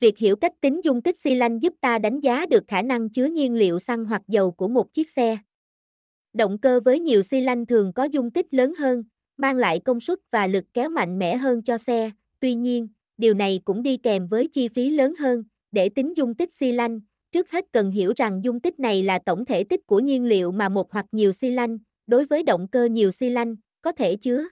Việc hiểu cách tính dung tích xi lanh giúp ta đánh giá được khả năng chứa nhiên liệu xăng hoặc dầu của một chiếc xe. Động cơ với nhiều xi lanh thường có dung tích lớn hơn, mang lại công suất và lực kéo mạnh mẽ hơn cho xe. Tuy nhiên, điều này cũng đi kèm với chi phí lớn hơn. Để tính dung tích xi lanh, trước hết cần hiểu rằng dung tích này là tổng thể tích của nhiên liệu mà một hoặc nhiều xi lanh, đối với động cơ nhiều xi lanh, có thể chứa